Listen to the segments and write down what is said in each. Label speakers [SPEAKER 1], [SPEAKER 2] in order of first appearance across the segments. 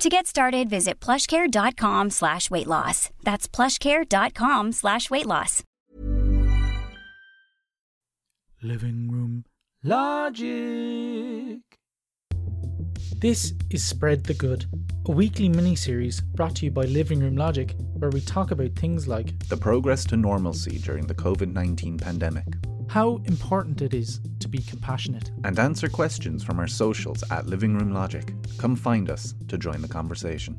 [SPEAKER 1] To get started, visit plushcare.com slash weight loss. That's plushcare.com slash weight loss.
[SPEAKER 2] Living Room Logic. This is Spread the Good, a weekly mini series brought to you by Living Room Logic, where we talk about things like
[SPEAKER 3] the progress to normalcy during the COVID 19 pandemic,
[SPEAKER 2] how important it is to be compassionate,
[SPEAKER 3] and answer questions from our socials at Living Room Logic. Come find us to join the conversation.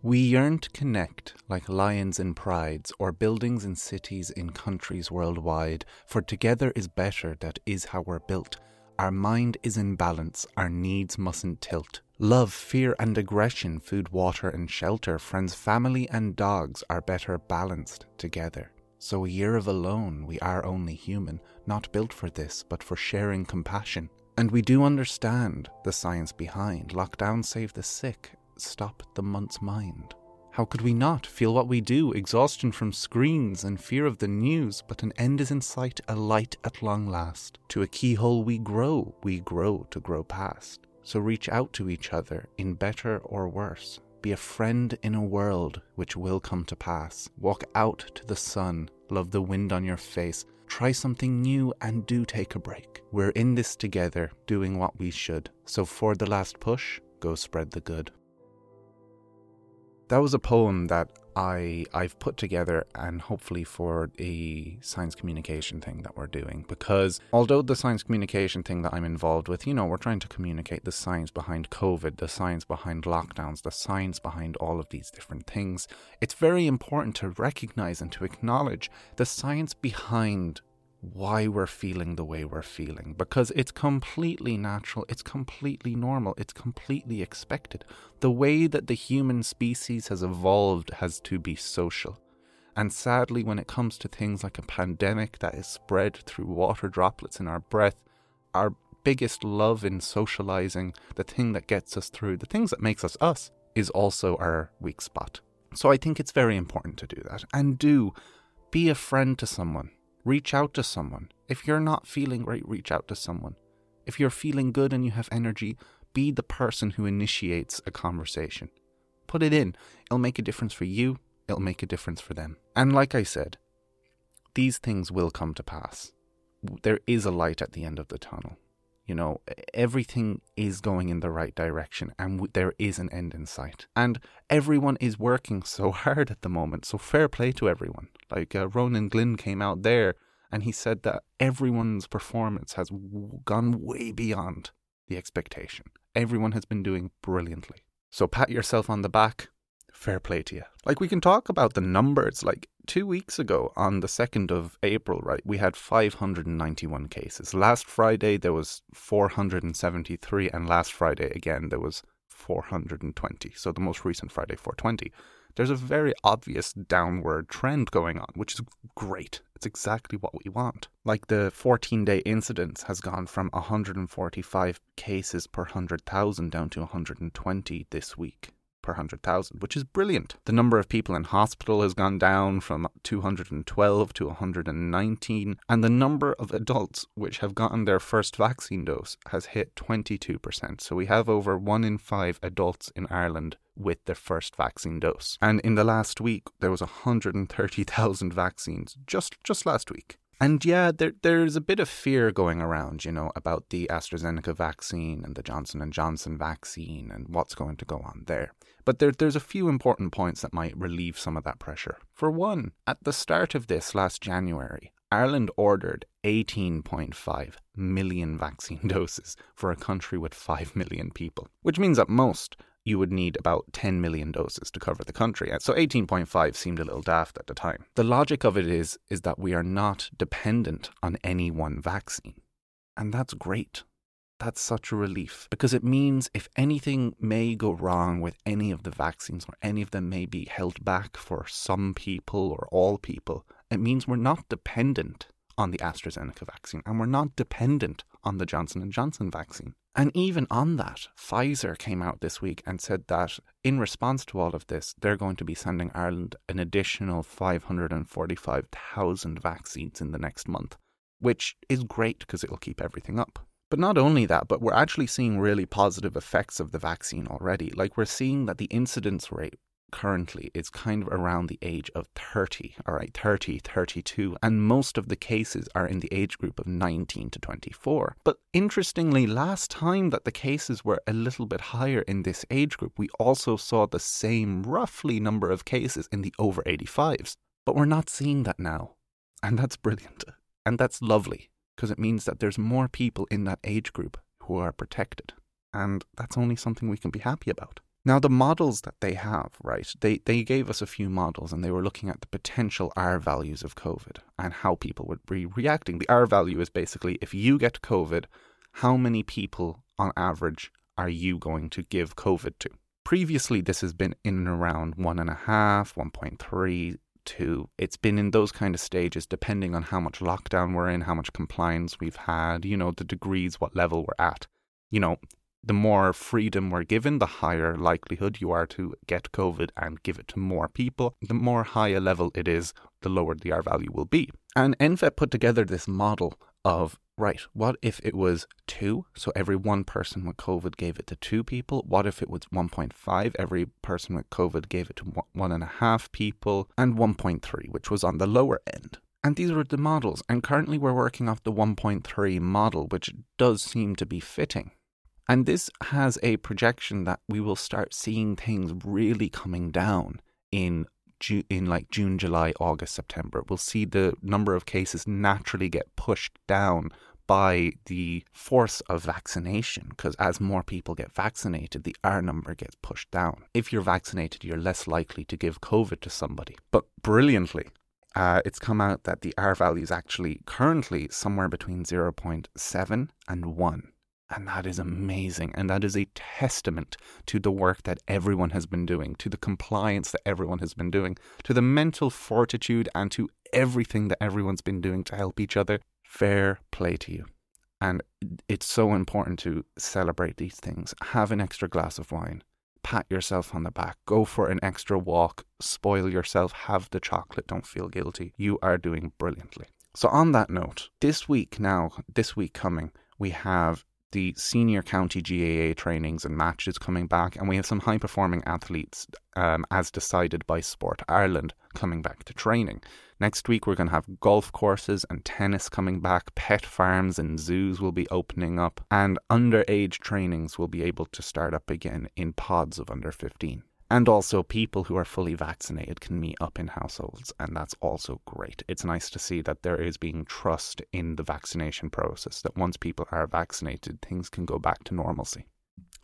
[SPEAKER 3] We yearn to connect like lions in prides or buildings in cities in countries worldwide, for together is better, that is how we're built. Our mind is in balance, our needs mustn't tilt. Love, fear, and aggression, food, water, and shelter, friends, family, and dogs are better balanced together. So, a year of alone, we are only human, not built for this, but for sharing compassion. And we do understand the science behind lockdown save the sick, stop the month's mind. How could we not feel what we do? Exhaustion from screens and fear of the news, but an end is in sight, a light at long last. To a keyhole we grow, we grow to grow past. So reach out to each other in better or worse. Be a friend in a world which will come to pass. Walk out to the sun, love the wind on your face. Try something new and do take a break. We're in this together, doing what we should. So for the last push, go spread the good that was a poem that I I've put together and hopefully for a science communication thing that we're doing because although the science communication thing that I'm involved with, you know, we're trying to communicate the science behind COVID, the science behind lockdowns, the science behind all of these different things. It's very important to recognize and to acknowledge the science behind why we're feeling the way we're feeling because it's completely natural, it's completely normal, it's completely expected. The way that the human species has evolved has to be social. And sadly, when it comes to things like a pandemic that is spread through water droplets in our breath, our biggest love in socializing, the thing that gets us through, the things that makes us us, is also our weak spot. So I think it's very important to do that. And do be a friend to someone Reach out to someone. If you're not feeling great, reach out to someone. If you're feeling good and you have energy, be the person who initiates a conversation. Put it in. It'll make a difference for you, it'll make a difference for them. And like I said, these things will come to pass. There is a light at the end of the tunnel. You know, everything is going in the right direction and w- there is an end in sight. And everyone is working so hard at the moment. So fair play to everyone. Like uh, Ronan Glynn came out there and he said that everyone's performance has w- gone way beyond the expectation. Everyone has been doing brilliantly. So pat yourself on the back. Fair play to you. Like we can talk about the numbers. Like two weeks ago, on the 2nd of April, right, we had 591 cases. Last Friday, there was 473, and last Friday, again, there was 420. So the most recent Friday, 420 there's a very obvious downward trend going on, which is great. It's exactly what we want. Like the 14 day incidence has gone from 145 cases per 100,000 down to 120 this week per 100,000, which is brilliant. The number of people in hospital has gone down from 212 to 119, and the number of adults which have gotten their first vaccine dose has hit 22%. So we have over one in five adults in Ireland with their first vaccine dose. And in the last week, there was 130,000 vaccines just just last week. And yeah, there, there's a bit of fear going around, you know, about the AstraZeneca vaccine and the Johnson and Johnson vaccine and what's going to go on there. But there, there's a few important points that might relieve some of that pressure. For one, at the start of this last January, Ireland ordered 18.5 million vaccine doses for a country with 5 million people, which means at most you would need about 10 million doses to cover the country. So 18.5 seemed a little daft at the time. The logic of it is is that we are not dependent on any one vaccine. And that's great. That's such a relief because it means if anything may go wrong with any of the vaccines or any of them may be held back for some people or all people, it means we're not dependent on the AstraZeneca vaccine and we're not dependent on the Johnson & Johnson vaccine. And even on that, Pfizer came out this week and said that in response to all of this, they're going to be sending Ireland an additional 545,000 vaccines in the next month, which is great because it'll keep everything up. But not only that, but we're actually seeing really positive effects of the vaccine already. Like we're seeing that the incidence rate currently is kind of around the age of 30, all right, 30, 32, and most of the cases are in the age group of 19 to 24. But interestingly, last time that the cases were a little bit higher in this age group, we also saw the same roughly number of cases in the over 85s. But we're not seeing that now. And that's brilliant. And that's lovely because it means that there's more people in that age group who are protected. And that's only something we can be happy about. Now, the models that they have, right, they, they gave us a few models and they were looking at the potential R values of COVID and how people would be reacting. The R value is basically if you get COVID, how many people on average are you going to give COVID to? Previously, this has been in and around one and a half, 1.3, 2. It's been in those kind of stages depending on how much lockdown we're in, how much compliance we've had, you know, the degrees, what level we're at. You know, the more freedom we're given, the higher likelihood you are to get COVID and give it to more people. The more high a level it is, the lower the R value will be. And NPHET put together this model of right, what if it was two? So every one person with COVID gave it to two people. What if it was 1.5? Every person with COVID gave it to one and a half people, and 1.3, which was on the lower end. And these were the models. And currently we're working off the 1.3 model, which does seem to be fitting. And this has a projection that we will start seeing things really coming down in Ju- in like June, July, August, September. We'll see the number of cases naturally get pushed down by the force of vaccination because as more people get vaccinated, the R number gets pushed down. If you're vaccinated, you're less likely to give COVID to somebody. But brilliantly, uh, it's come out that the R value is actually currently somewhere between 0.7 and 1. And that is amazing. And that is a testament to the work that everyone has been doing, to the compliance that everyone has been doing, to the mental fortitude, and to everything that everyone's been doing to help each other. Fair play to you. And it's so important to celebrate these things. Have an extra glass of wine. Pat yourself on the back. Go for an extra walk. Spoil yourself. Have the chocolate. Don't feel guilty. You are doing brilliantly. So, on that note, this week now, this week coming, we have the senior county GAA trainings and matches coming back, and we have some high performing athletes, um, as decided by Sport Ireland, coming back to training. Next week, we're going to have golf courses and tennis coming back, pet farms and zoos will be opening up, and underage trainings will be able to start up again in pods of under 15. And also, people who are fully vaccinated can meet up in households, and that's also great. It's nice to see that there is being trust in the vaccination process, that once people are vaccinated, things can go back to normalcy.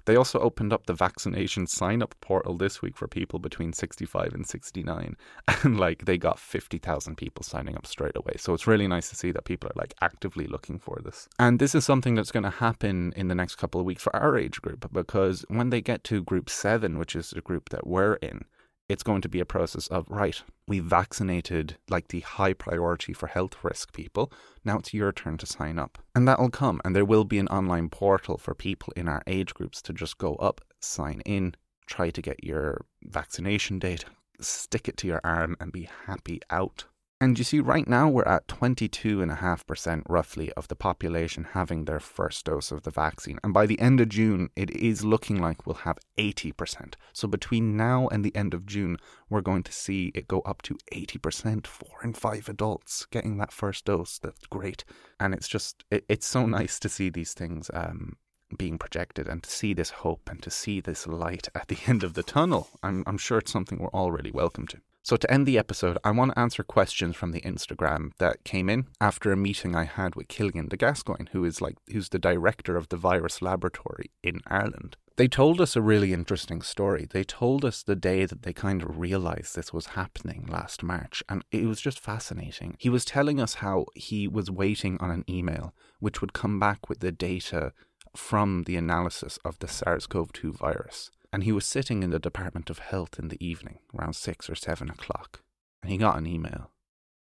[SPEAKER 3] They also opened up the vaccination sign up portal this week for people between 65 and 69. And like they got 50,000 people signing up straight away. So it's really nice to see that people are like actively looking for this. And this is something that's going to happen in the next couple of weeks for our age group because when they get to group seven, which is the group that we're in, it's going to be a process of right we vaccinated like the high priority for health risk people. Now it's your turn to sign up. And that'll come. And there will be an online portal for people in our age groups to just go up sign in try to get your vaccination date stick it to your arm and be happy out and you see, right now we're at 22.5% roughly of the population having their first dose of the vaccine. And by the end of June, it is looking like we'll have 80%. So between now and the end of June, we're going to see it go up to 80%, four in five adults getting that first dose. That's great. And it's just, it, it's so nice to see these things um, being projected and to see this hope and to see this light at the end of the tunnel. I'm, I'm sure it's something we're all really welcome to. So, to end the episode, I want to answer questions from the Instagram that came in after a meeting I had with Cillian De Gascun, who is like who's the director of the virus laboratory in Ireland. They told us a really interesting story. They told us the day that they kind of realized this was happening last March, and it was just fascinating. He was telling us how he was waiting on an email which would come back with the data from the analysis of the SARS CoV 2 virus. And he was sitting in the Department of Health in the evening, around six or seven o'clock. And he got an email.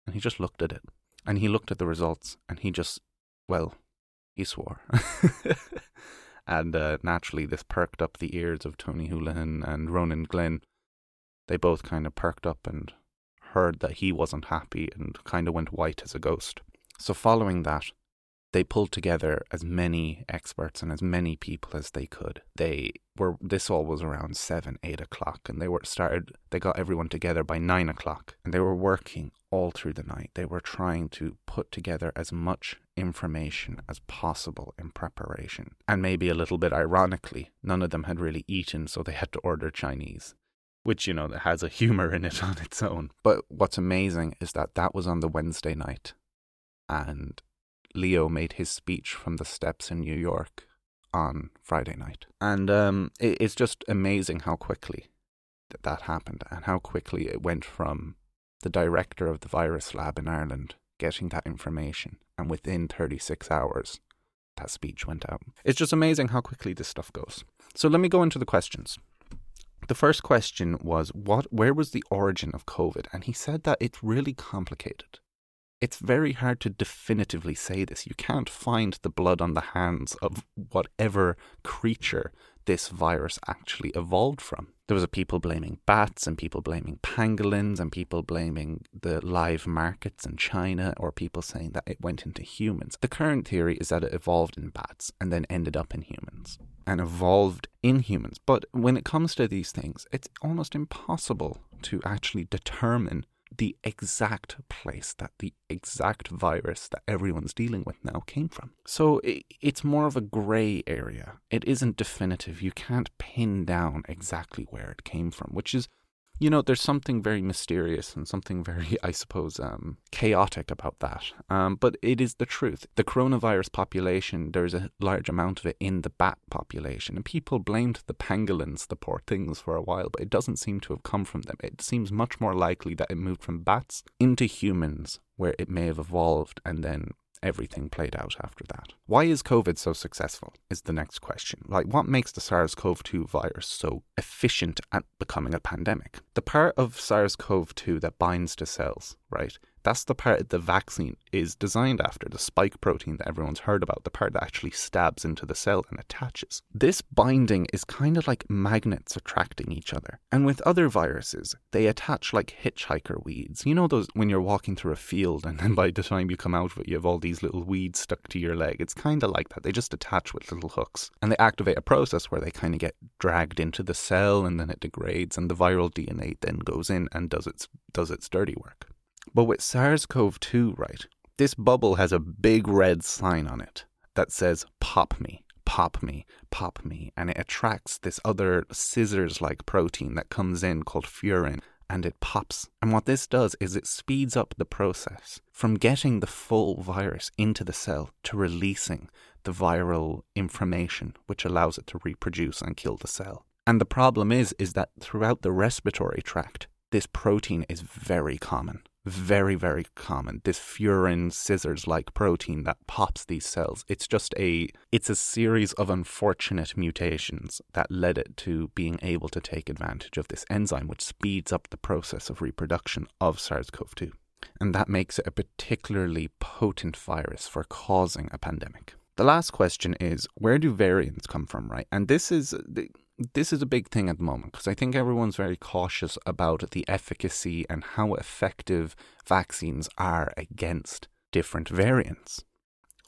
[SPEAKER 3] And he just looked at it. And he looked at the results. And he just, well, he swore. and uh, naturally, this perked up the ears of Tony Holohan and Ronan Glynn. They both kind of perked up and heard that he wasn't happy and kind of went white as a ghost. So, following that, they pulled together as many experts and as many people as they could. They were this all was around seven, eight o'clock, and they were started. They got everyone together by nine o'clock, and they were working all through the night. They were trying to put together as much information as possible in preparation. And maybe a little bit ironically, none of them had really eaten, so they had to order Chinese. Which, you know, has a humor in it on its own. But what's amazing is that that was on the Wednesday night. And Leo made his speech from the steps in New York on Friday night. And um, it, it's just amazing how quickly that, that happened and how quickly it went from the director of the virus lab in Ireland getting that information and within 36 hours that speech went out. It's just amazing how quickly this stuff goes. So let me go into the questions. The first question was what where was the origin of COVID? And he said that it's really complicated it's very hard to definitively say this. You can't find the blood on the hands of whatever creature this virus actually evolved from. There was a people blaming bats and people blaming pangolins and people blaming the live markets in China or people saying that it went into humans. The current theory is that it evolved in bats and then ended up in humans and evolved in humans. But when it comes to these things, it's almost impossible to actually determine the exact place that the exact virus that everyone's dealing with now came from. So it's more of a grey area. It isn't definitive. You can't pin down exactly where it came from, which is you know, there's something very mysterious and something very, I suppose, um, chaotic about that. Um, but it is the truth. The coronavirus population, there's a large amount of it in the bat population. And people blamed the pangolins, the poor things, for a while, but it doesn't seem to have come from them. It seems much more likely that it moved from bats into humans, where it may have evolved and then everything played out after that. Why is COVID so successful? Is the next question. Like, what makes the SARS CoV 2 virus so efficient at becoming a pandemic? The part of SARS CoV 2 that binds to cells, right, that's the part the vaccine is designed after, the spike protein that everyone's heard about, the part that actually stabs into the cell and attaches. This binding is kind of like magnets attracting each other. And with other viruses, they attach like hitchhiker weeds. You know those when you're walking through a field and then by the time you come out of it, you have all these little weeds stuck to your leg. It's kind of like that. They just attach with little hooks. And they activate a process where they kind of get dragged into the cell and then it degrades and the viral DNA then goes in and does its does its dirty work. But with SARS CoV 2, right, this bubble has a big red sign on it that says, Pop me, pop me, pop me. And it attracts this other scissors like protein that comes in called furin and it pops. And what this does is it speeds up the process from getting the full virus into the cell to releasing the viral information, which allows it to reproduce and kill the cell. And the problem is, is that throughout the respiratory tract, this protein is very common very, very common. This furin scissors like protein that pops these cells. It's just a it's a series of unfortunate mutations that led it to being able to take advantage of this enzyme, which speeds up the process of reproduction of SARS-CoV-2. And that makes it a particularly potent virus for causing a pandemic. The last question is where do variants come from, right? And this is this is a big thing at the moment because I think everyone's very cautious about the efficacy and how effective vaccines are against different variants.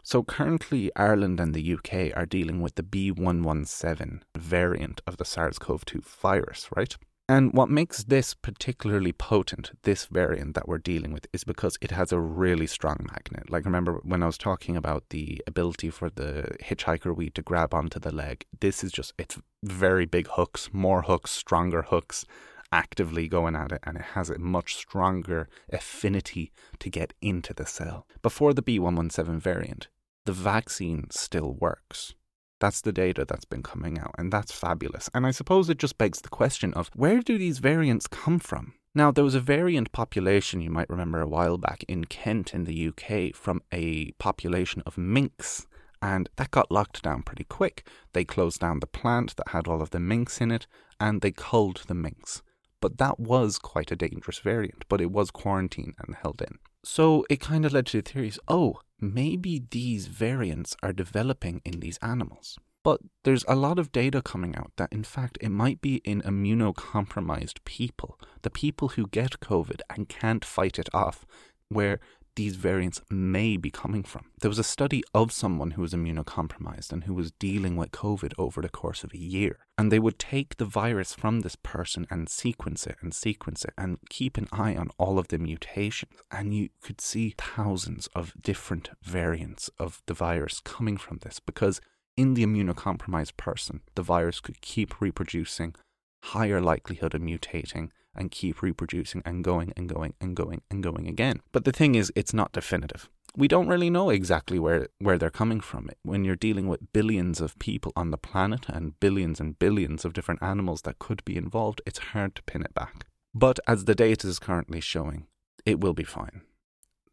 [SPEAKER 3] So currently, Ireland and the UK are dealing with the B117 variant of the SARS CoV 2 virus, right? And what makes this particularly potent, this variant that we're dealing with, is because it has a really strong magnet. Like, remember when I was talking about the ability for the hitchhiker weed to grab onto the leg? This is just, it's very big hooks, more hooks, stronger hooks actively going at it, and it has a much stronger affinity to get into the cell. Before the B117 variant, the vaccine still works. That's the data that's been coming out, and that's fabulous. And I suppose it just begs the question of where do these variants come from? Now, there was a variant population, you might remember a while back, in Kent in the UK from a population of minks. And that got locked down pretty quick. They closed down the plant that had all of the minks in it and they culled the minks. But that was quite a dangerous variant, but it was quarantined and held in. So it kind of led to the theories oh, maybe these variants are developing in these animals. But there's a lot of data coming out that, in fact, it might be in immunocompromised people, the people who get COVID and can't fight it off, where these variants may be coming from. There was a study of someone who was immunocompromised and who was dealing with COVID over the course of a year. And they would take the virus from this person and sequence it and sequence it and keep an eye on all of the mutations. And you could see thousands of different variants of the virus coming from this because in the immunocompromised person, the virus could keep reproducing, higher likelihood of mutating and keep reproducing and going and going and going and going again. But the thing is, it's not definitive. We don't really know exactly where, where they're coming from. When you're dealing with billions of people on the planet and billions and billions of different animals that could be involved, it's hard to pin it back. But as the data is currently showing, it will be fine.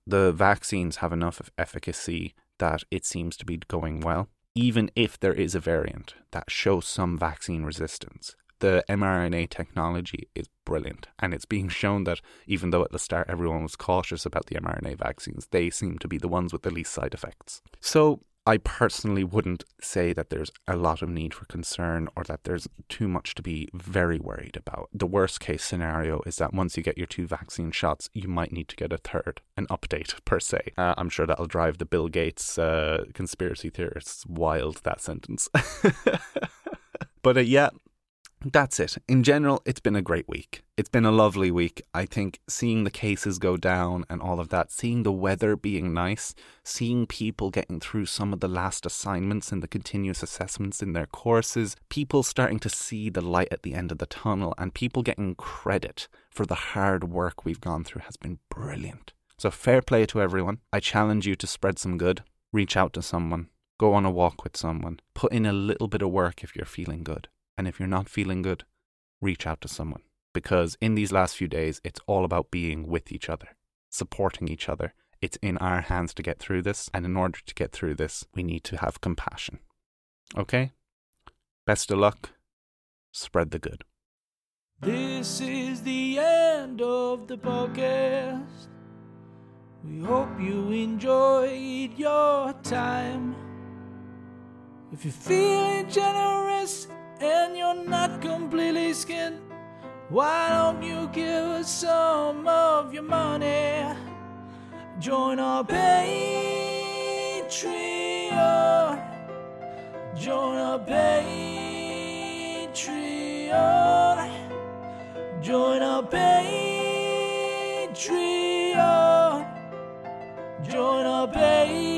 [SPEAKER 3] The vaccines have enough of efficacy that it seems to be going well, even if there is a variant that shows some vaccine resistance the mRNA technology is brilliant. And it's being shown that even though at the start everyone was cautious about the mRNA vaccines, they seem to be the ones with the least side effects. So I personally wouldn't say that there's a lot of need for concern or that there's too much to be very worried about. The worst case scenario is that once you get your two vaccine shots, you might need to get a third, an update per se. Uh, I'm sure that'll drive the Bill Gates uh, conspiracy theorists wild, that sentence. but uh, yeah, that's it. In general, it's been a great week. It's been a lovely week. I think seeing the cases go down and all of that, seeing the weather being nice, seeing people getting through some of the last assignments and the continuous assessments in their courses, people starting to see the light at the end of the tunnel, and people getting credit for the hard work we've gone through has been brilliant. So, fair play to everyone. I challenge you to spread some good, reach out to someone, go on a walk with someone, put in a little bit of work if you're feeling good. And if you're not feeling good, reach out to someone. Because in these last few days, it's all about being with each other, supporting each other. It's in our hands to get through this. And in order to get through this, we need to have compassion. Okay? Best of luck. Spread the good.
[SPEAKER 4] This is the end of the podcast. We hope you enjoyed your time. If you're feeling generous, and you're not completely skinned, why don't you give us some of your money? Join our Patreon. Join our Patreon. Join our Patreon. Join our Patreon.